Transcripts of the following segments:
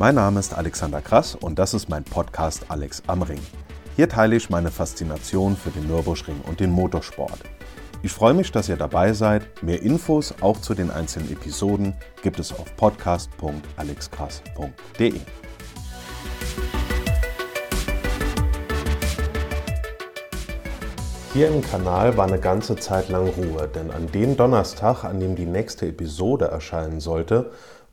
Mein Name ist Alexander Krass und das ist mein Podcast Alex am Ring. Hier teile ich meine Faszination für den Nürburgring und den Motorsport. Ich freue mich, dass ihr dabei seid. Mehr Infos auch zu den einzelnen Episoden gibt es auf podcast.alexkrass.de. Hier im Kanal war eine ganze Zeit lang Ruhe, denn an dem Donnerstag, an dem die nächste Episode erscheinen sollte,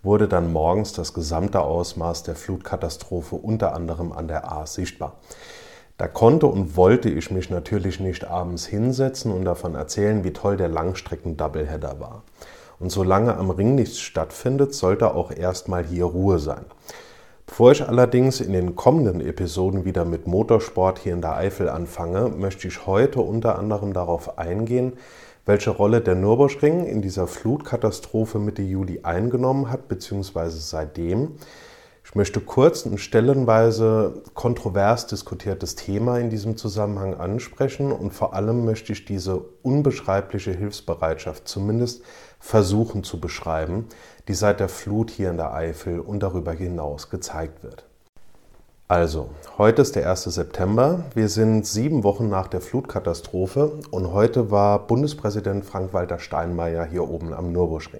wurde dann morgens das gesamte Ausmaß der Flutkatastrophe unter anderem an der A sichtbar. Da konnte und wollte ich mich natürlich nicht abends hinsetzen und davon erzählen, wie toll der Langstrecken-Doubleheader war. Und solange am Ring nichts stattfindet, sollte auch erstmal hier Ruhe sein. Bevor ich allerdings in den kommenden Episoden wieder mit Motorsport hier in der Eifel anfange, möchte ich heute unter anderem darauf eingehen, welche Rolle der Nürburgring in dieser Flutkatastrophe Mitte Juli eingenommen hat, beziehungsweise seitdem. Ich möchte kurz ein stellenweise kontrovers diskutiertes Thema in diesem Zusammenhang ansprechen und vor allem möchte ich diese unbeschreibliche Hilfsbereitschaft zumindest versuchen zu beschreiben, die seit der Flut hier in der Eifel und darüber hinaus gezeigt wird. Also, heute ist der 1. September. Wir sind sieben Wochen nach der Flutkatastrophe und heute war Bundespräsident Frank-Walter Steinmeier hier oben am Nürburgring.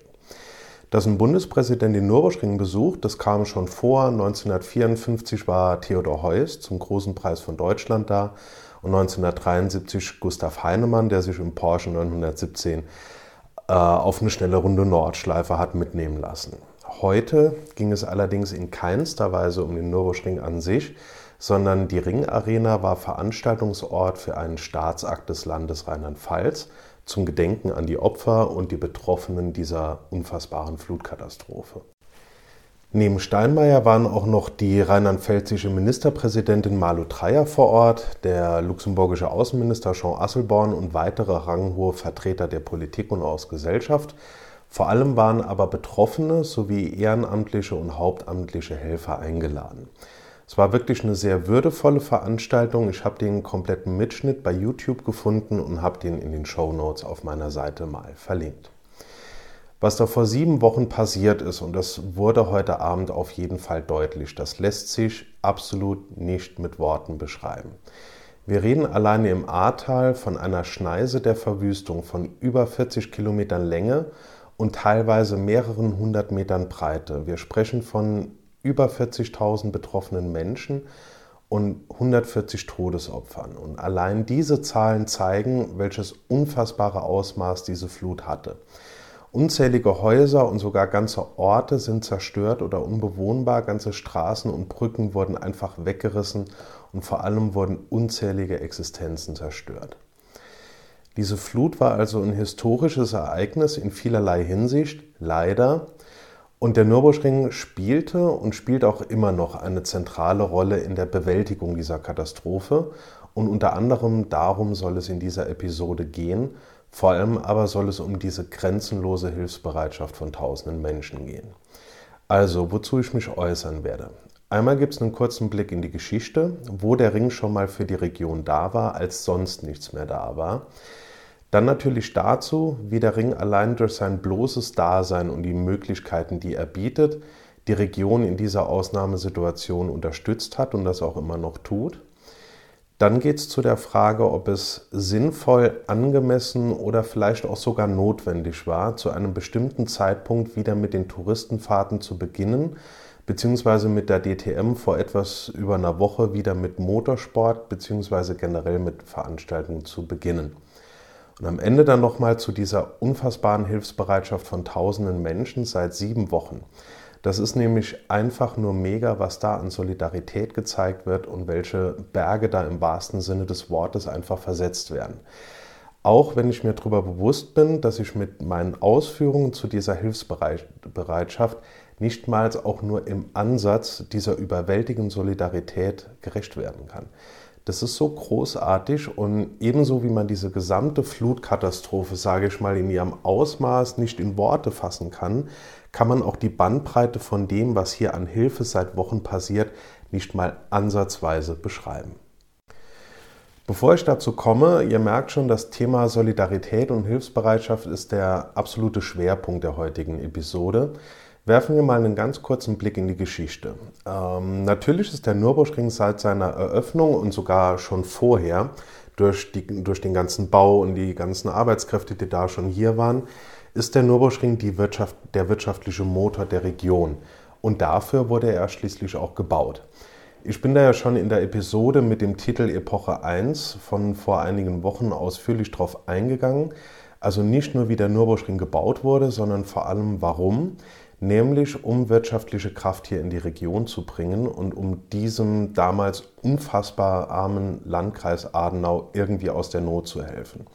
Dass ein Bundespräsident den Nürburgring besucht, das kam schon vor. 1954 war Theodor Heuss zum Großen Preis von Deutschland da und 1973 Gustav Heinemann, der sich im Porsche 917 äh, auf eine schnelle Runde Nordschleife hat mitnehmen lassen. Heute ging es allerdings in keinster Weise um den Nürburgring an sich, sondern die Ringarena war Veranstaltungsort für einen Staatsakt des Landes Rheinland-Pfalz zum Gedenken an die Opfer und die Betroffenen dieser unfassbaren Flutkatastrophe. Neben Steinmeier waren auch noch die rheinland-pfälzische Ministerpräsidentin Malu Dreyer vor Ort, der luxemburgische Außenminister Jean Asselborn und weitere ranghohe Vertreter der Politik und aus Gesellschaft vor allem waren aber Betroffene sowie ehrenamtliche und hauptamtliche Helfer eingeladen. Es war wirklich eine sehr würdevolle Veranstaltung. Ich habe den kompletten Mitschnitt bei YouTube gefunden und habe den in den Show Notes auf meiner Seite mal verlinkt. Was da vor sieben Wochen passiert ist, und das wurde heute Abend auf jeden Fall deutlich, das lässt sich absolut nicht mit Worten beschreiben. Wir reden alleine im Ahrtal von einer Schneise der Verwüstung von über 40 Kilometern Länge und teilweise mehreren hundert Metern Breite. Wir sprechen von über 40.000 betroffenen Menschen und 140 Todesopfern. Und allein diese Zahlen zeigen, welches unfassbare Ausmaß diese Flut hatte. Unzählige Häuser und sogar ganze Orte sind zerstört oder unbewohnbar, ganze Straßen und Brücken wurden einfach weggerissen und vor allem wurden unzählige Existenzen zerstört. Diese Flut war also ein historisches Ereignis in vielerlei Hinsicht, leider. Und der Nürburgring spielte und spielt auch immer noch eine zentrale Rolle in der Bewältigung dieser Katastrophe. Und unter anderem darum soll es in dieser Episode gehen. Vor allem aber soll es um diese grenzenlose Hilfsbereitschaft von tausenden Menschen gehen. Also, wozu ich mich äußern werde. Einmal gibt es einen kurzen Blick in die Geschichte, wo der Ring schon mal für die Region da war, als sonst nichts mehr da war. Dann natürlich dazu, wie der Ring allein durch sein bloßes Dasein und die Möglichkeiten, die er bietet, die Region in dieser Ausnahmesituation unterstützt hat und das auch immer noch tut. Dann geht es zu der Frage, ob es sinnvoll, angemessen oder vielleicht auch sogar notwendig war, zu einem bestimmten Zeitpunkt wieder mit den Touristenfahrten zu beginnen, beziehungsweise mit der DTM vor etwas über einer Woche wieder mit Motorsport, beziehungsweise generell mit Veranstaltungen zu beginnen. Und am Ende dann nochmal zu dieser unfassbaren Hilfsbereitschaft von tausenden Menschen seit sieben Wochen. Das ist nämlich einfach nur mega, was da an Solidarität gezeigt wird und welche Berge da im wahrsten Sinne des Wortes einfach versetzt werden. Auch wenn ich mir darüber bewusst bin, dass ich mit meinen Ausführungen zu dieser Hilfsbereitschaft nichtmals auch nur im Ansatz dieser überwältigenden Solidarität gerecht werden kann. Das ist so großartig und ebenso wie man diese gesamte Flutkatastrophe, sage ich mal, in ihrem Ausmaß nicht in Worte fassen kann, kann man auch die Bandbreite von dem, was hier an Hilfe seit Wochen passiert, nicht mal ansatzweise beschreiben. Bevor ich dazu komme, ihr merkt schon, das Thema Solidarität und Hilfsbereitschaft ist der absolute Schwerpunkt der heutigen Episode. Werfen wir mal einen ganz kurzen Blick in die Geschichte. Ähm, natürlich ist der Nürburgring seit seiner Eröffnung und sogar schon vorher durch, die, durch den ganzen Bau und die ganzen Arbeitskräfte, die da schon hier waren, ist der Nürburgring die Wirtschaft, der wirtschaftliche Motor der Region. Und dafür wurde er schließlich auch gebaut. Ich bin da ja schon in der Episode mit dem Titel Epoche 1 von vor einigen Wochen ausführlich drauf eingegangen. Also nicht nur, wie der Nürburgring gebaut wurde, sondern vor allem warum nämlich um wirtschaftliche Kraft hier in die Region zu bringen und um diesem damals unfassbar armen Landkreis Adenau irgendwie aus der Not zu helfen.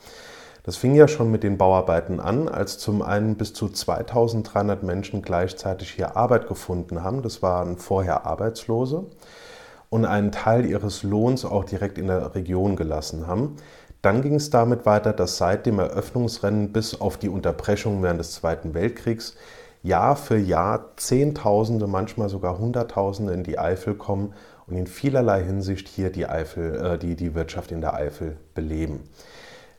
Das fing ja schon mit den Bauarbeiten an, als zum einen bis zu 2300 Menschen gleichzeitig hier Arbeit gefunden haben. Das waren vorher Arbeitslose und einen Teil ihres Lohns auch direkt in der Region gelassen haben. Dann ging es damit weiter, dass seit dem Eröffnungsrennen bis auf die Unterbrechung während des Zweiten Weltkriegs Jahr für Jahr Zehntausende, manchmal sogar Hunderttausende in die Eifel kommen und in vielerlei Hinsicht hier die, Eifel, äh, die, die Wirtschaft in der Eifel beleben.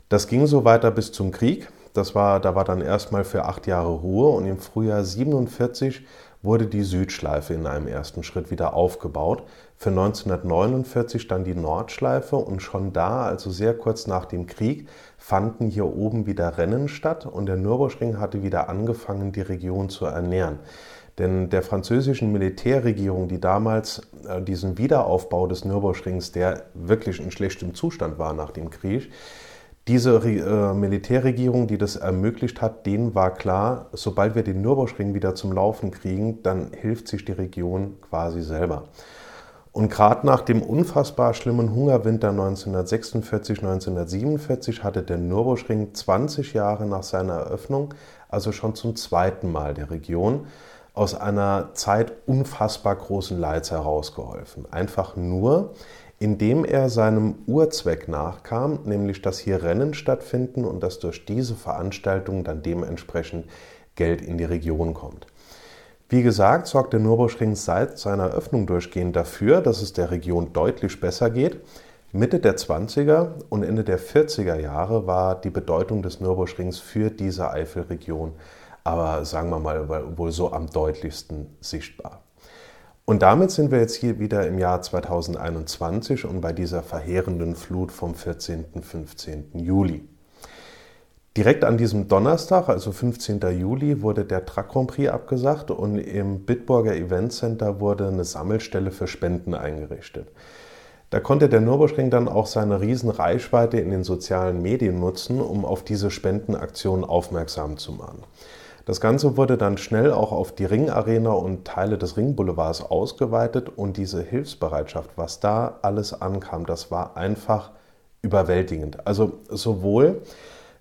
Das ging so weiter bis zum Krieg. Das war, da war dann erstmal für acht Jahre Ruhe und im Frühjahr 47 wurde die Südschleife in einem ersten Schritt wieder aufgebaut. Für 1949 dann die Nordschleife und schon da, also sehr kurz nach dem Krieg, fanden hier oben wieder Rennen statt und der Nürburgring hatte wieder angefangen, die Region zu ernähren. Denn der französischen Militärregierung, die damals äh, diesen Wiederaufbau des Nürburgrings, der wirklich in schlechtem Zustand war nach dem Krieg, diese äh, Militärregierung, die das ermöglicht hat, denen war klar, sobald wir den Nürburgring wieder zum Laufen kriegen, dann hilft sich die Region quasi selber. Und gerade nach dem unfassbar schlimmen Hungerwinter 1946, 1947 hatte der Nürburgring 20 Jahre nach seiner Eröffnung, also schon zum zweiten Mal der Region, aus einer Zeit unfassbar großen Leids herausgeholfen. Einfach nur, indem er seinem Urzweck nachkam, nämlich dass hier Rennen stattfinden und dass durch diese Veranstaltung dann dementsprechend Geld in die Region kommt. Wie gesagt, sorgt der Nürburgring seit seiner Öffnung durchgehend dafür, dass es der Region deutlich besser geht. Mitte der 20er und Ende der 40er Jahre war die Bedeutung des Nürburgrings für diese Eifelregion aber sagen wir mal wohl so am deutlichsten sichtbar. Und damit sind wir jetzt hier wieder im Jahr 2021 und bei dieser verheerenden Flut vom 14. 15. Juli. Direkt an diesem Donnerstag, also 15. Juli, wurde der Truck Grand Prix abgesagt und im Bitburger Event Center wurde eine Sammelstelle für Spenden eingerichtet. Da konnte der Nürburgring dann auch seine riesen Reichweite in den sozialen Medien nutzen, um auf diese Spendenaktion aufmerksam zu machen. Das Ganze wurde dann schnell auch auf die Ringarena und Teile des Ringboulevards ausgeweitet und diese Hilfsbereitschaft, was da alles ankam, das war einfach überwältigend. Also sowohl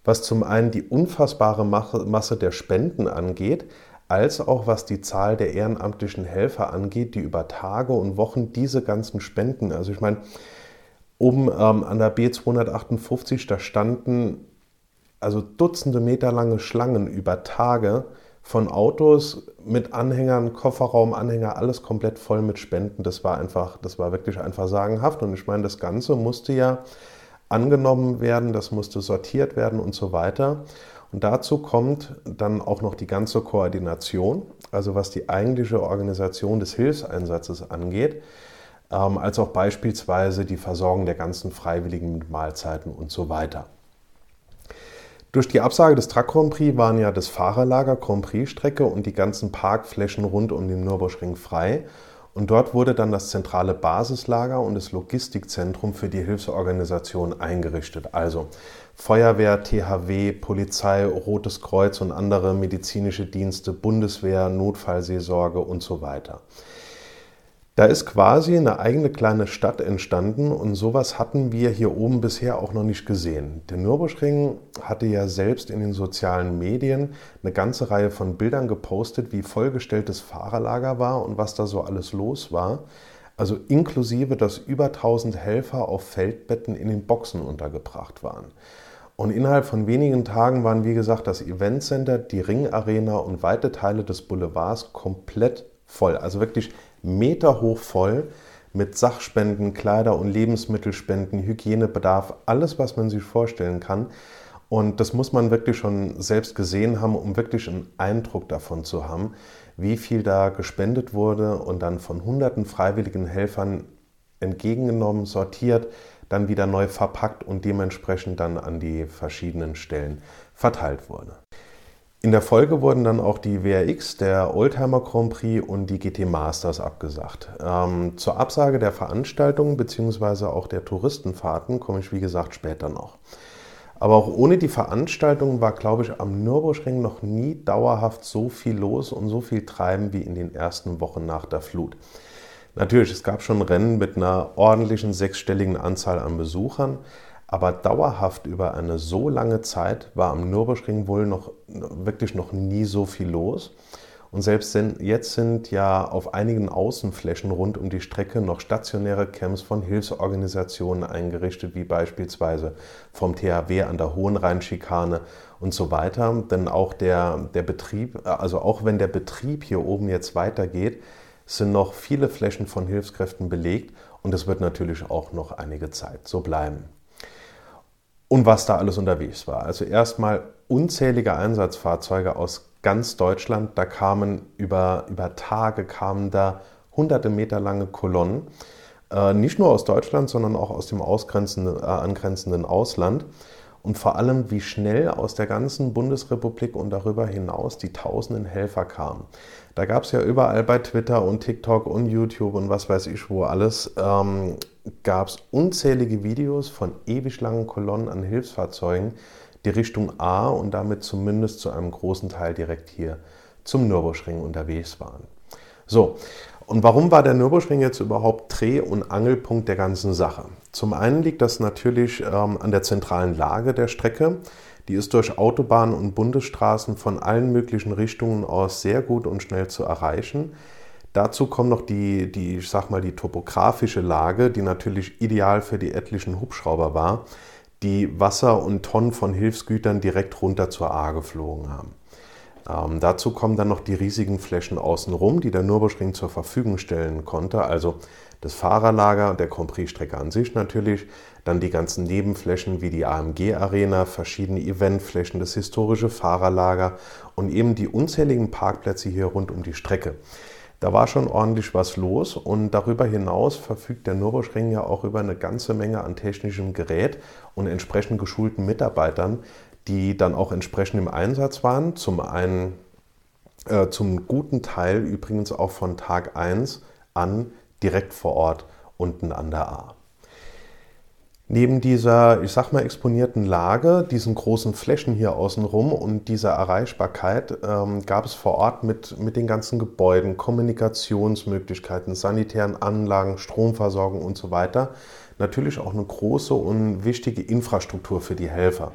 was zum einen die unfassbare Masse der Spenden angeht, als auch was die Zahl der ehrenamtlichen Helfer angeht, die über Tage und Wochen diese ganzen Spenden, also ich meine, oben ähm, an der B258, da standen also Dutzende Meter lange Schlangen über Tage von Autos mit Anhängern, Kofferraum, Anhänger, alles komplett voll mit Spenden. Das war einfach, das war wirklich einfach sagenhaft. Und ich meine, das Ganze musste ja angenommen werden, das musste sortiert werden und so weiter. Und dazu kommt dann auch noch die ganze Koordination, also was die eigentliche Organisation des Hilfseinsatzes angeht, ähm, als auch beispielsweise die Versorgung der ganzen Freiwilligen mit Mahlzeiten und so weiter. Durch die Absage des Truck Grand Prix waren ja das Fahrerlager Grand Prix Strecke und die ganzen Parkflächen rund um den Nürburgring frei und dort wurde dann das zentrale Basislager und das Logistikzentrum für die Hilfsorganisation eingerichtet. Also Feuerwehr, THW, Polizei, Rotes Kreuz und andere medizinische Dienste, Bundeswehr, Notfallseelsorge und so weiter. Da ist quasi eine eigene kleine Stadt entstanden und sowas hatten wir hier oben bisher auch noch nicht gesehen. Der Nürburgring hatte ja selbst in den sozialen Medien eine ganze Reihe von Bildern gepostet, wie vollgestelltes Fahrerlager war und was da so alles los war. Also inklusive, dass über 1000 Helfer auf Feldbetten in den Boxen untergebracht waren. Und innerhalb von wenigen Tagen waren, wie gesagt, das Eventcenter, die Ringarena und weite Teile des Boulevards komplett voll. Also wirklich meterhoch voll mit Sachspenden, Kleider- und Lebensmittelspenden, Hygienebedarf, alles, was man sich vorstellen kann. Und das muss man wirklich schon selbst gesehen haben, um wirklich einen Eindruck davon zu haben, wie viel da gespendet wurde und dann von hunderten freiwilligen Helfern entgegengenommen, sortiert, dann wieder neu verpackt und dementsprechend dann an die verschiedenen Stellen verteilt wurde. In der Folge wurden dann auch die WRX, der Oldtimer Grand Prix und die GT Masters abgesagt. Ähm, zur Absage der Veranstaltungen bzw. auch der Touristenfahrten komme ich wie gesagt später noch. Aber auch ohne die Veranstaltungen war, glaube ich, am Nürburgring noch nie dauerhaft so viel los und so viel Treiben wie in den ersten Wochen nach der Flut. Natürlich, es gab schon Rennen mit einer ordentlichen sechsstelligen Anzahl an Besuchern, aber dauerhaft über eine so lange Zeit war am Nürburgring wohl noch wirklich noch nie so viel los. Und selbst jetzt sind ja auf einigen Außenflächen rund um die Strecke noch stationäre Camps von Hilfsorganisationen eingerichtet, wie beispielsweise vom THW an der Hohenrheinschikane und so weiter. Denn auch der, der Betrieb, also auch wenn der Betrieb hier oben jetzt weitergeht, sind noch viele Flächen von Hilfskräften belegt und es wird natürlich auch noch einige Zeit so bleiben und was da alles unterwegs war. Also erstmal unzählige Einsatzfahrzeuge aus ganz Deutschland. Da kamen über, über Tage kamen da hunderte Meter lange Kolonnen. Äh, nicht nur aus Deutschland, sondern auch aus dem äh, angrenzenden Ausland. Und vor allem, wie schnell aus der ganzen Bundesrepublik und darüber hinaus die tausenden Helfer kamen. Da gab es ja überall bei Twitter und TikTok und YouTube und was weiß ich wo alles, ähm, gab es unzählige Videos von ewig langen Kolonnen an Hilfsfahrzeugen, die Richtung A und damit zumindest zu einem großen Teil direkt hier zum Nürburgring unterwegs waren. So, und warum war der Nürburgring jetzt überhaupt Dreh- und Angelpunkt der ganzen Sache? Zum einen liegt das natürlich ähm, an der zentralen Lage der Strecke. Die ist durch Autobahnen und Bundesstraßen von allen möglichen Richtungen aus sehr gut und schnell zu erreichen. Dazu kommt noch die, die, ich sag mal, die topografische Lage, die natürlich ideal für die etlichen Hubschrauber war, die Wasser und Tonnen von Hilfsgütern direkt runter zur A geflogen haben. Ähm, dazu kommen dann noch die riesigen Flächen außenrum, die der Nürburgring zur Verfügung stellen konnte, also das Fahrerlager und der Compris-Strecke an sich natürlich, dann die ganzen Nebenflächen wie die AMG-Arena, verschiedene Eventflächen, das historische Fahrerlager und eben die unzähligen Parkplätze hier rund um die Strecke. Da war schon ordentlich was los und darüber hinaus verfügt der Nürburgring ja auch über eine ganze Menge an technischem Gerät und entsprechend geschulten Mitarbeitern, die dann auch entsprechend im Einsatz waren. Zum einen äh, zum guten Teil übrigens auch von Tag 1 an direkt vor Ort unten an der A. Neben dieser, ich sag mal, exponierten Lage, diesen großen Flächen hier außenrum und dieser Erreichbarkeit ähm, gab es vor Ort mit, mit den ganzen Gebäuden, Kommunikationsmöglichkeiten, sanitären Anlagen, Stromversorgung und so weiter natürlich auch eine große und wichtige Infrastruktur für die Helfer.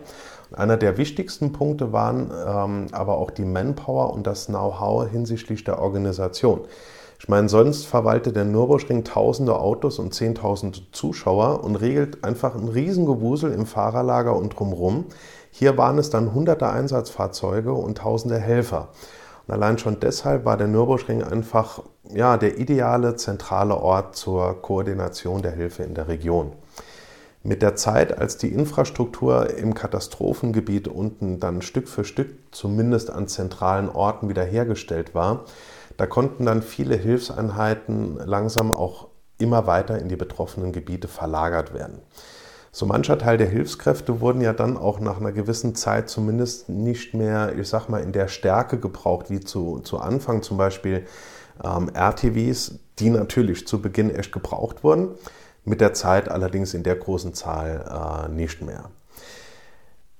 Einer der wichtigsten Punkte waren ähm, aber auch die Manpower und das Know-how hinsichtlich der Organisation. Ich meine, sonst verwaltet der Nürburgring tausende Autos und zehntausende Zuschauer und regelt einfach ein Riesengewusel im Fahrerlager und drumherum. Hier waren es dann hunderte Einsatzfahrzeuge und tausende Helfer. Und allein schon deshalb war der Nürburgring einfach ja, der ideale zentrale Ort zur Koordination der Hilfe in der Region. Mit der Zeit, als die Infrastruktur im Katastrophengebiet unten dann Stück für Stück zumindest an zentralen Orten wiederhergestellt war, da konnten dann viele Hilfseinheiten langsam auch immer weiter in die betroffenen Gebiete verlagert werden. So mancher Teil der Hilfskräfte wurden ja dann auch nach einer gewissen Zeit zumindest nicht mehr, ich sag mal, in der Stärke gebraucht wie zu, zu Anfang, zum Beispiel ähm, RTWs, die natürlich zu Beginn echt gebraucht wurden, mit der Zeit allerdings in der großen Zahl äh, nicht mehr.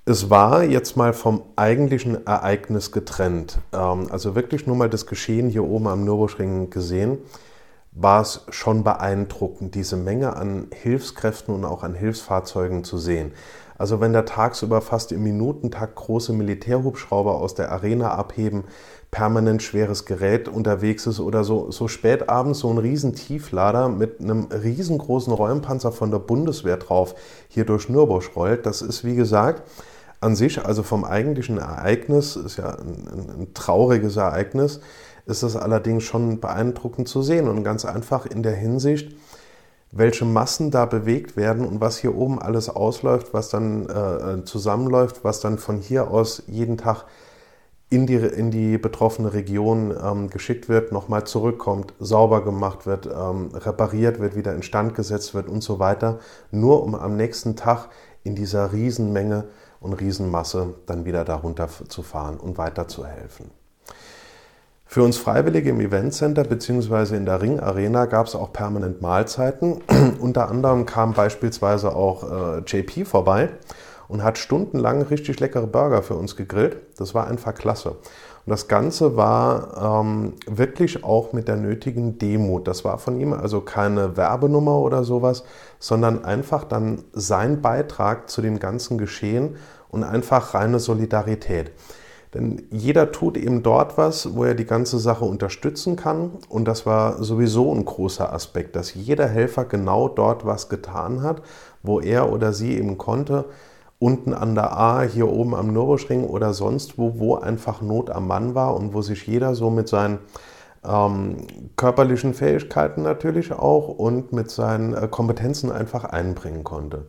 Es war jetzt mal vom eigentlichen Ereignis getrennt. Ähm, also wirklich nur mal das Geschehen hier oben am Nürburgring gesehen, war es schon beeindruckend, diese Menge an Hilfskräften und auch an Hilfsfahrzeugen zu sehen. Also wenn da tagsüber fast im Minutentakt große Militärhubschrauber aus der Arena abheben, permanent schweres Gerät unterwegs ist oder so, so spät abends so ein riesen Tieflader mit einem riesengroßen Räumpanzer von der Bundeswehr drauf hier durch Nürburg rollt, das ist wie gesagt an sich, also vom eigentlichen Ereignis, ist ja ein, ein, ein trauriges Ereignis, ist es allerdings schon beeindruckend zu sehen und ganz einfach in der Hinsicht, welche Massen da bewegt werden und was hier oben alles ausläuft, was dann äh, zusammenläuft, was dann von hier aus jeden Tag in die, in die betroffene Region ähm, geschickt wird, nochmal zurückkommt, sauber gemacht wird, ähm, repariert wird, wieder instand gesetzt wird und so weiter, nur um am nächsten Tag in dieser Riesenmenge und Riesenmasse dann wieder darunter zu fahren und weiterzuhelfen. Für uns Freiwillige im Eventcenter bzw. in der Ring Arena gab es auch permanent Mahlzeiten. Unter anderem kam beispielsweise auch äh, JP vorbei und hat stundenlang richtig leckere Burger für uns gegrillt. Das war einfach klasse. Und das Ganze war ähm, wirklich auch mit der nötigen Demut. Das war von ihm also keine Werbenummer oder sowas, sondern einfach dann sein Beitrag zu dem ganzen Geschehen und einfach reine Solidarität. Denn jeder tut eben dort was, wo er die ganze Sache unterstützen kann. Und das war sowieso ein großer Aspekt, dass jeder Helfer genau dort was getan hat, wo er oder sie eben konnte. Unten an der A, hier oben am Nürburgring oder sonst wo, wo einfach Not am Mann war und wo sich jeder so mit seinen ähm, körperlichen Fähigkeiten natürlich auch und mit seinen äh, Kompetenzen einfach einbringen konnte.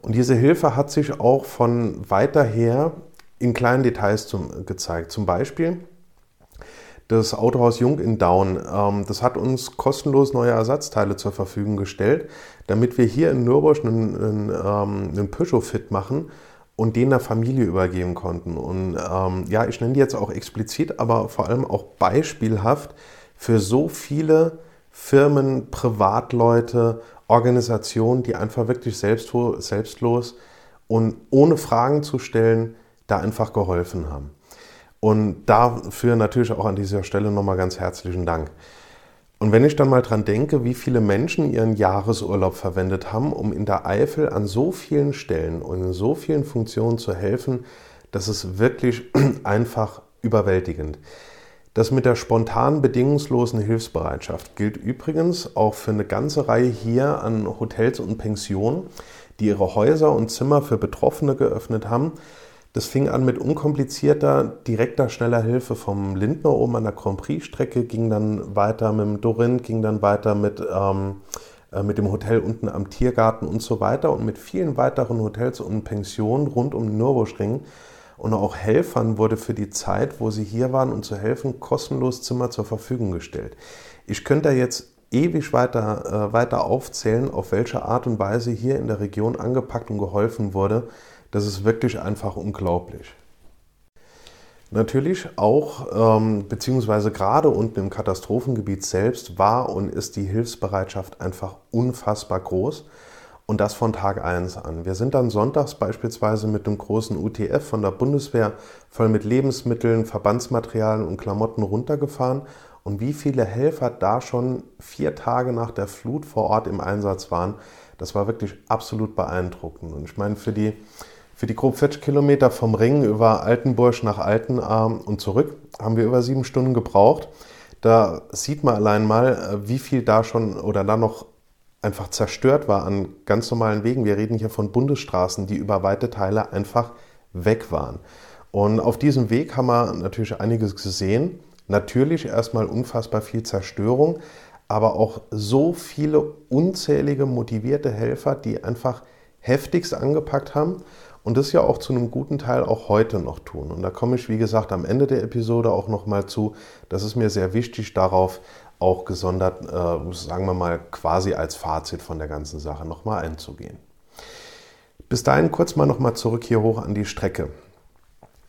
Und diese Hilfe hat sich auch von weiter her in kleinen Details zum, gezeigt. Zum Beispiel das Autohaus Jung in Daun. Ähm, das hat uns kostenlos neue Ersatzteile zur Verfügung gestellt, damit wir hier in Nürburg einen, einen, ähm, einen Peugeot fit machen und den der Familie übergeben konnten. Und ähm, ja, ich nenne die jetzt auch explizit, aber vor allem auch beispielhaft für so viele Firmen, Privatleute, Organisationen, die einfach wirklich selbstlos und ohne Fragen zu stellen da einfach geholfen haben. Und dafür natürlich auch an dieser Stelle nochmal ganz herzlichen Dank. Und wenn ich dann mal dran denke, wie viele Menschen ihren Jahresurlaub verwendet haben, um in der Eifel an so vielen Stellen und in so vielen Funktionen zu helfen, das ist wirklich einfach überwältigend. Das mit der spontanen, bedingungslosen Hilfsbereitschaft gilt übrigens auch für eine ganze Reihe hier an Hotels und Pensionen, die ihre Häuser und Zimmer für Betroffene geöffnet haben, das fing an mit unkomplizierter, direkter, schneller Hilfe vom Lindner oben an der Grand Prix-Strecke, ging dann weiter mit dem Dorin, ging dann weiter mit, ähm, äh, mit dem Hotel unten am Tiergarten und so weiter und mit vielen weiteren Hotels und Pensionen rund um den Nürburgring. Und auch Helfern wurde für die Zeit, wo sie hier waren und zu helfen, kostenlos Zimmer zur Verfügung gestellt. Ich könnte da jetzt ewig weiter, äh, weiter aufzählen, auf welche Art und Weise hier in der Region angepackt und geholfen wurde. Das ist wirklich einfach unglaublich. Natürlich auch, ähm, beziehungsweise gerade unten im Katastrophengebiet selbst war und ist die Hilfsbereitschaft einfach unfassbar groß. Und das von Tag 1 an. Wir sind dann sonntags beispielsweise mit dem großen UTF von der Bundeswehr voll mit Lebensmitteln, Verbandsmaterialien und Klamotten runtergefahren. Und wie viele Helfer da schon vier Tage nach der Flut vor Ort im Einsatz waren, das war wirklich absolut beeindruckend. Und ich meine, für die, für die grob 40 Kilometer vom Ring über Altenburg nach Altenarm und zurück haben wir über sieben Stunden gebraucht. Da sieht man allein mal, äh, wie viel da schon oder da noch einfach zerstört war an ganz normalen Wegen. Wir reden hier von Bundesstraßen, die über weite Teile einfach weg waren. Und auf diesem Weg haben wir natürlich einiges gesehen. Natürlich erstmal unfassbar viel Zerstörung, aber auch so viele unzählige motivierte Helfer, die einfach heftigst angepackt haben und das ja auch zu einem guten Teil auch heute noch tun. Und da komme ich, wie gesagt, am Ende der Episode auch nochmal zu. Das ist mir sehr wichtig, darauf auch gesondert, äh, sagen wir mal, quasi als Fazit von der ganzen Sache nochmal einzugehen. Bis dahin kurz mal nochmal zurück hier hoch an die Strecke.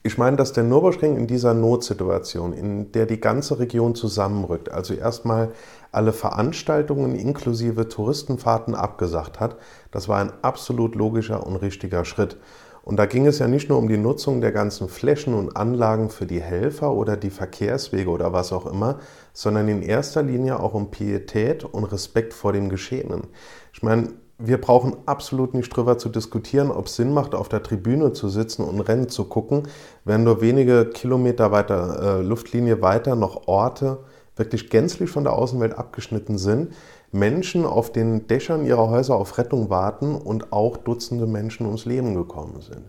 Ich meine, dass der Nürburgring in dieser Notsituation, in der die ganze Region zusammenrückt, also erstmal alle Veranstaltungen inklusive Touristenfahrten abgesagt hat, das war ein absolut logischer und richtiger Schritt. Und da ging es ja nicht nur um die Nutzung der ganzen Flächen und Anlagen für die Helfer oder die Verkehrswege oder was auch immer, sondern in erster Linie auch um Pietät und Respekt vor dem Geschehenen. Ich meine, wir brauchen absolut nicht drüber zu diskutieren, ob es Sinn macht, auf der Tribüne zu sitzen und Rennen zu gucken, wenn nur wenige Kilometer weiter, äh, Luftlinie weiter noch Orte wirklich gänzlich von der Außenwelt abgeschnitten sind, Menschen auf den Dächern ihrer Häuser auf Rettung warten und auch Dutzende Menschen ums Leben gekommen sind.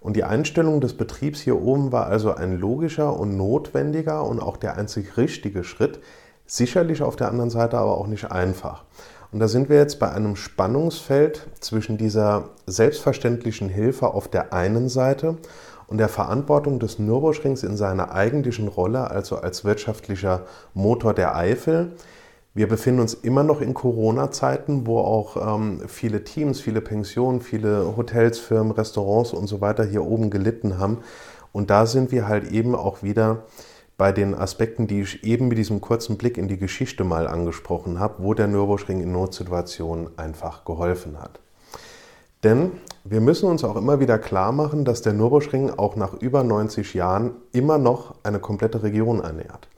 Und die Einstellung des Betriebs hier oben war also ein logischer und notwendiger und auch der einzig richtige Schritt, sicherlich auf der anderen Seite aber auch nicht einfach. Und da sind wir jetzt bei einem Spannungsfeld zwischen dieser selbstverständlichen Hilfe auf der einen Seite und der Verantwortung des Nürburgrings in seiner eigentlichen Rolle, also als wirtschaftlicher Motor der Eifel. Wir befinden uns immer noch in Corona-Zeiten, wo auch ähm, viele Teams, viele Pensionen, viele Hotels, Firmen, Restaurants und so weiter hier oben gelitten haben. Und da sind wir halt eben auch wieder bei den Aspekten, die ich eben mit diesem kurzen Blick in die Geschichte mal angesprochen habe, wo der Nürburgring in Notsituationen einfach geholfen hat. Denn wir müssen uns auch immer wieder klar machen, dass der Nürburgring auch nach über 90 Jahren immer noch eine komplette Region ernährt.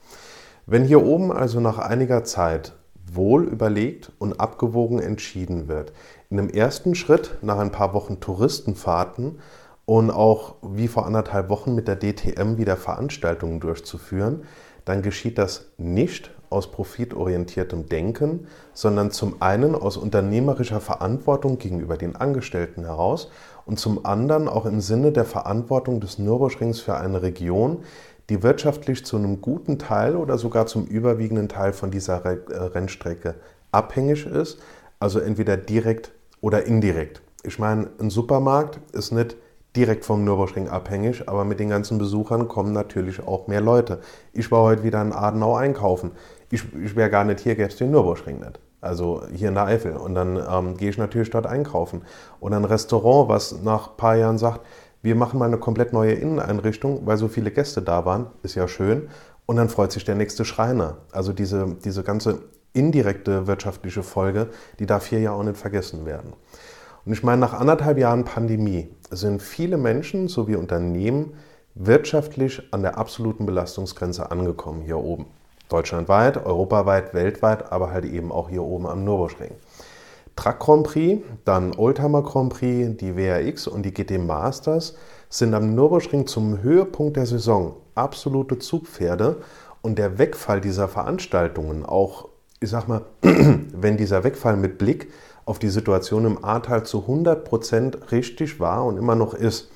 Wenn hier oben also nach einiger Zeit wohl überlegt und abgewogen entschieden wird, in einem ersten Schritt nach ein paar Wochen Touristenfahrten und auch wie vor anderthalb Wochen mit der DTM wieder Veranstaltungen durchzuführen, dann geschieht das nicht aus profitorientiertem Denken, sondern zum einen aus unternehmerischer Verantwortung gegenüber den Angestellten heraus und zum anderen auch im Sinne der Verantwortung des Nürburgrings für eine Region, die wirtschaftlich zu einem guten Teil oder sogar zum überwiegenden Teil von dieser äh, Rennstrecke abhängig ist, also entweder direkt oder indirekt. Ich meine, ein Supermarkt ist nicht direkt vom Nürburgring abhängig, aber mit den ganzen Besuchern kommen natürlich auch mehr Leute. Ich war heute wieder in Adenau einkaufen. Ich, ich wäre gar nicht hier, gäbe es den Nürburgring nicht. Also hier in der Eifel. Und dann ähm, gehe ich natürlich dort einkaufen. Und ein Restaurant, was nach ein paar Jahren sagt, wir machen mal eine komplett neue Inneneinrichtung, weil so viele Gäste da waren, ist ja schön. Und dann freut sich der nächste Schreiner. Also diese, diese ganze indirekte wirtschaftliche Folge, die darf hier ja auch nicht vergessen werden. Und ich meine, nach anderthalb Jahren Pandemie sind viele Menschen sowie Unternehmen wirtschaftlich an der absoluten Belastungsgrenze angekommen hier oben. Deutschlandweit, europaweit, weltweit, aber halt eben auch hier oben am Nürburgring. Truck Grand Prix, dann Oldtimer Grand Prix, die WRX und die GT Masters sind am Nürburgring zum Höhepunkt der Saison absolute Zugpferde und der Wegfall dieser Veranstaltungen, auch ich sag mal, wenn dieser Wegfall mit Blick auf die Situation im Ahrtal zu 100% richtig war und immer noch ist.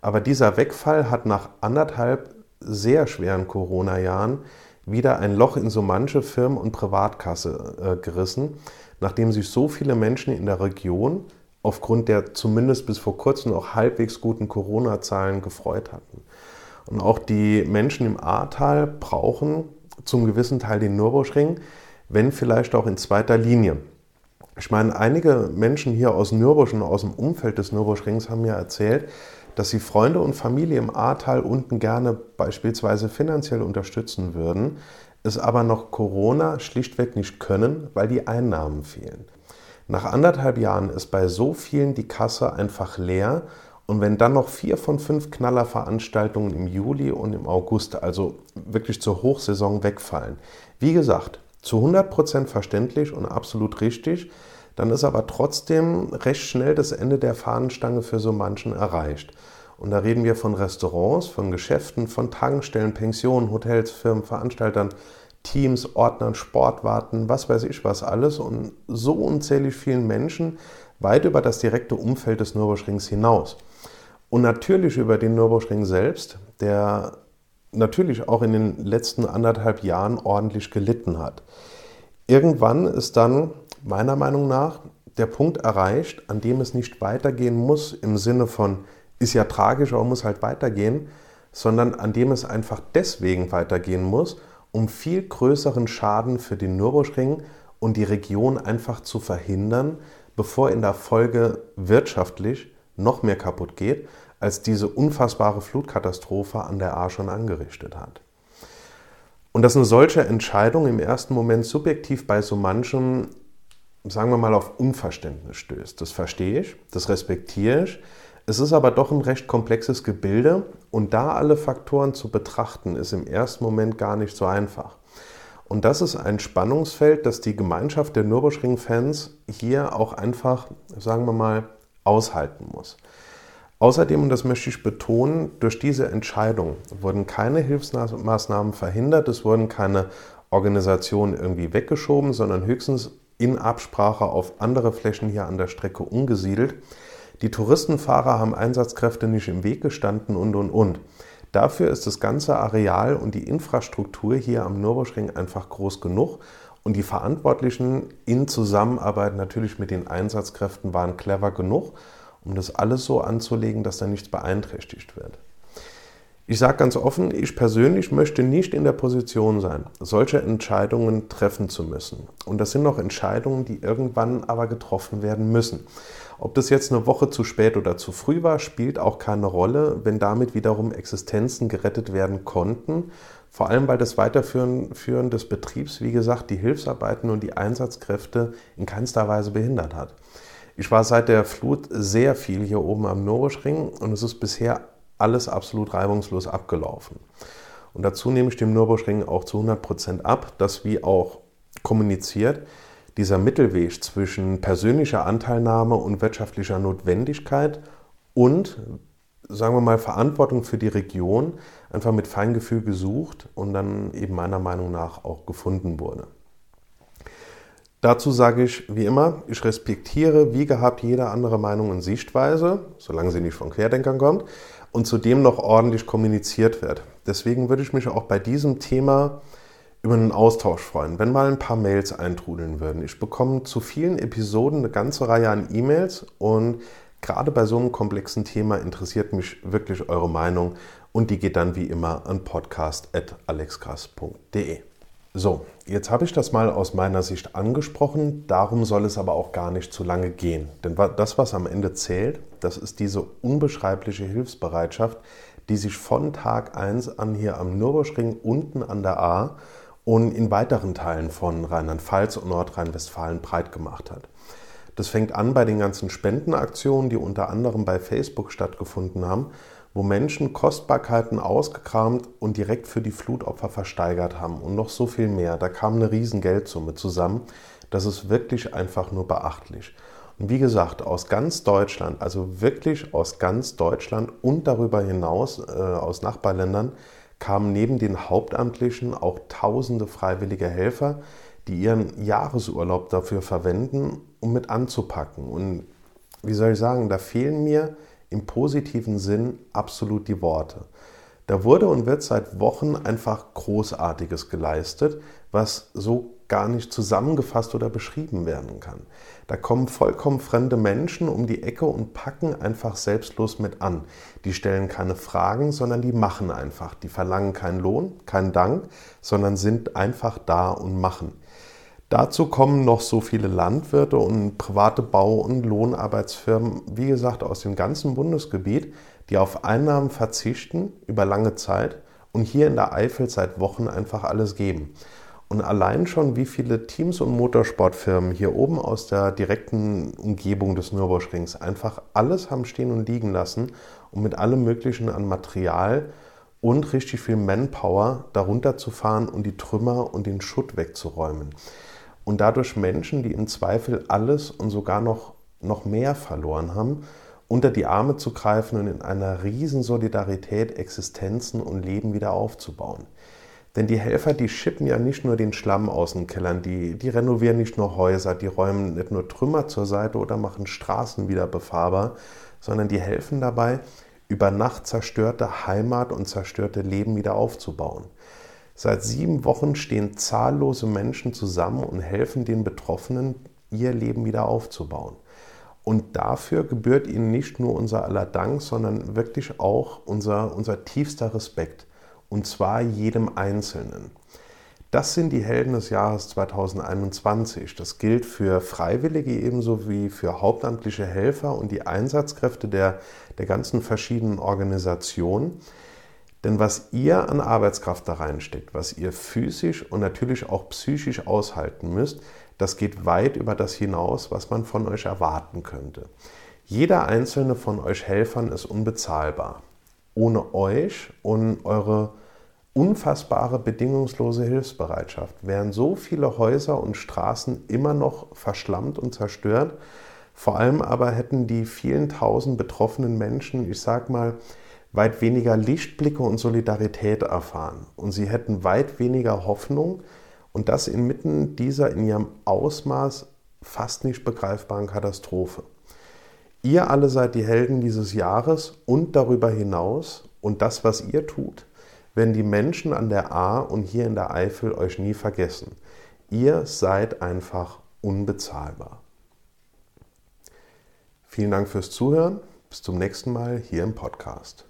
Aber dieser Wegfall hat nach anderthalb sehr schweren Corona-Jahren wieder ein Loch in so manche Firmen- und Privatkasse äh, gerissen, nachdem sich so viele Menschen in der Region aufgrund der zumindest bis vor kurzem noch halbwegs guten Corona-Zahlen gefreut hatten. Und auch die Menschen im Ahrtal brauchen zum gewissen Teil den Nürburgring, wenn vielleicht auch in zweiter Linie. Ich meine, einige Menschen hier aus Nürburg und aus dem Umfeld des Nürburgrings haben mir erzählt, dass sie Freunde und Familie im Ahrtal unten gerne beispielsweise finanziell unterstützen würden, es aber noch Corona schlichtweg nicht können, weil die Einnahmen fehlen. Nach anderthalb Jahren ist bei so vielen die Kasse einfach leer und wenn dann noch vier von fünf Knallerveranstaltungen im Juli und im August, also wirklich zur Hochsaison, wegfallen. Wie gesagt, zu 100% verständlich und absolut richtig, dann ist aber trotzdem recht schnell das Ende der Fahnenstange für so manchen erreicht. Und da reden wir von Restaurants, von Geschäften, von Tankstellen, Pensionen, Hotels, Firmen, Veranstaltern, Teams, Ordnern, Sportwarten, was weiß ich was alles und so unzählig vielen Menschen weit über das direkte Umfeld des Nürburgrings hinaus. Und natürlich über den Nürburgring selbst, der natürlich auch in den letzten anderthalb Jahren ordentlich gelitten hat. Irgendwann ist dann meiner Meinung nach der Punkt erreicht, an dem es nicht weitergehen muss im Sinne von, ist ja tragisch, aber muss halt weitergehen, sondern an dem es einfach deswegen weitergehen muss, um viel größeren Schaden für den Nürburgring und die Region einfach zu verhindern, bevor in der Folge wirtschaftlich noch mehr kaputt geht, als diese unfassbare Flutkatastrophe an der A schon angerichtet hat. Und dass eine solche Entscheidung im ersten Moment subjektiv bei so manchem sagen wir mal, auf Unverständnis stößt. Das verstehe ich, das respektiere ich. Es ist aber doch ein recht komplexes Gebilde und da alle Faktoren zu betrachten, ist im ersten Moment gar nicht so einfach. Und das ist ein Spannungsfeld, das die Gemeinschaft der Nürburgring-Fans hier auch einfach, sagen wir mal, aushalten muss. Außerdem, und das möchte ich betonen, durch diese Entscheidung wurden keine Hilfsmaßnahmen verhindert, es wurden keine Organisationen irgendwie weggeschoben, sondern höchstens in Absprache auf andere Flächen hier an der Strecke umgesiedelt. Die Touristenfahrer haben Einsatzkräfte nicht im Weg gestanden und, und, und. Dafür ist das ganze Areal und die Infrastruktur hier am Nürburgring einfach groß genug. Und die Verantwortlichen in Zusammenarbeit natürlich mit den Einsatzkräften waren clever genug, um das alles so anzulegen, dass da nichts beeinträchtigt wird. Ich sage ganz offen, ich persönlich möchte nicht in der Position sein, solche Entscheidungen treffen zu müssen. Und das sind noch Entscheidungen, die irgendwann aber getroffen werden müssen. Ob das jetzt eine Woche zu spät oder zu früh war, spielt auch keine Rolle, wenn damit wiederum Existenzen gerettet werden konnten. Vor allem, weil das Weiterführen des Betriebs, wie gesagt, die Hilfsarbeiten und die Einsatzkräfte in keinster Weise behindert hat. Ich war seit der Flut sehr viel hier oben am Norischring und es ist bisher alles absolut reibungslos abgelaufen. Und dazu nehme ich dem Nürburgring auch zu 100 Prozent ab, dass wie auch kommuniziert, dieser Mittelweg zwischen persönlicher Anteilnahme und wirtschaftlicher Notwendigkeit und, sagen wir mal, Verantwortung für die Region einfach mit Feingefühl gesucht und dann eben meiner Meinung nach auch gefunden wurde. Dazu sage ich wie immer, ich respektiere wie gehabt jede andere Meinung und Sichtweise, solange sie nicht von Querdenkern kommt und zudem noch ordentlich kommuniziert wird. Deswegen würde ich mich auch bei diesem Thema über einen Austausch freuen, wenn mal ein paar Mails eintrudeln würden. Ich bekomme zu vielen Episoden eine ganze Reihe an E-Mails und gerade bei so einem komplexen Thema interessiert mich wirklich eure Meinung und die geht dann wie immer an podcast.alexkrass.de. So, jetzt habe ich das mal aus meiner Sicht angesprochen, darum soll es aber auch gar nicht zu lange gehen. Denn das, was am Ende zählt, das ist diese unbeschreibliche Hilfsbereitschaft, die sich von Tag 1 an hier am Nürburgring unten an der A und in weiteren Teilen von Rheinland-Pfalz und Nordrhein-Westfalen breit gemacht hat. Das fängt an bei den ganzen Spendenaktionen, die unter anderem bei Facebook stattgefunden haben, wo Menschen Kostbarkeiten ausgekramt und direkt für die Flutopfer versteigert haben und noch so viel mehr. Da kam eine riesen Geldsumme zusammen. Das ist wirklich einfach nur beachtlich. Und wie gesagt, aus ganz Deutschland, also wirklich aus ganz Deutschland und darüber hinaus äh, aus Nachbarländern, kamen neben den Hauptamtlichen auch tausende freiwillige Helfer, die ihren Jahresurlaub dafür verwenden, um mit anzupacken. Und wie soll ich sagen, da fehlen mir im positiven Sinn absolut die Worte. Da wurde und wird seit Wochen einfach Großartiges geleistet, was so gar nicht zusammengefasst oder beschrieben werden kann. Da kommen vollkommen fremde Menschen um die Ecke und packen einfach selbstlos mit an. Die stellen keine Fragen, sondern die machen einfach. Die verlangen keinen Lohn, keinen Dank, sondern sind einfach da und machen. Dazu kommen noch so viele Landwirte und private Bau- und Lohnarbeitsfirmen, wie gesagt, aus dem ganzen Bundesgebiet, die auf Einnahmen verzichten über lange Zeit und hier in der Eifel seit Wochen einfach alles geben. Und allein schon, wie viele Teams und Motorsportfirmen hier oben aus der direkten Umgebung des Nürburgrings einfach alles haben stehen und liegen lassen, um mit allem Möglichen an Material und richtig viel Manpower darunter zu fahren und die Trümmer und den Schutt wegzuräumen und dadurch Menschen, die im Zweifel alles und sogar noch, noch mehr verloren haben, unter die Arme zu greifen und in einer Riesensolidarität Existenzen und Leben wieder aufzubauen. Denn die Helfer, die schippen ja nicht nur den Schlamm aus den Kellern, die, die renovieren nicht nur Häuser, die räumen nicht nur Trümmer zur Seite oder machen Straßen wieder befahrbar, sondern die helfen dabei, über Nacht zerstörte Heimat und zerstörte Leben wieder aufzubauen. Seit sieben Wochen stehen zahllose Menschen zusammen und helfen den Betroffenen, ihr Leben wieder aufzubauen. Und dafür gebührt ihnen nicht nur unser aller Dank, sondern wirklich auch unser, unser tiefster Respekt. Und zwar jedem Einzelnen. Das sind die Helden des Jahres 2021. Das gilt für Freiwillige ebenso wie für hauptamtliche Helfer und die Einsatzkräfte der, der ganzen verschiedenen Organisationen. Denn was ihr an Arbeitskraft da reinsteckt, was ihr physisch und natürlich auch psychisch aushalten müsst, das geht weit über das hinaus, was man von euch erwarten könnte. Jeder einzelne von euch Helfern ist unbezahlbar. Ohne euch und eure unfassbare bedingungslose Hilfsbereitschaft wären so viele Häuser und Straßen immer noch verschlammt und zerstört. Vor allem aber hätten die vielen tausend betroffenen Menschen, ich sag mal, weit weniger Lichtblicke und Solidarität erfahren. Und sie hätten weit weniger Hoffnung und das inmitten dieser in ihrem Ausmaß fast nicht begreifbaren Katastrophe. Ihr alle seid die Helden dieses Jahres und darüber hinaus und das, was ihr tut, werden die Menschen an der A und hier in der Eifel euch nie vergessen. Ihr seid einfach unbezahlbar. Vielen Dank fürs Zuhören. Bis zum nächsten Mal hier im Podcast.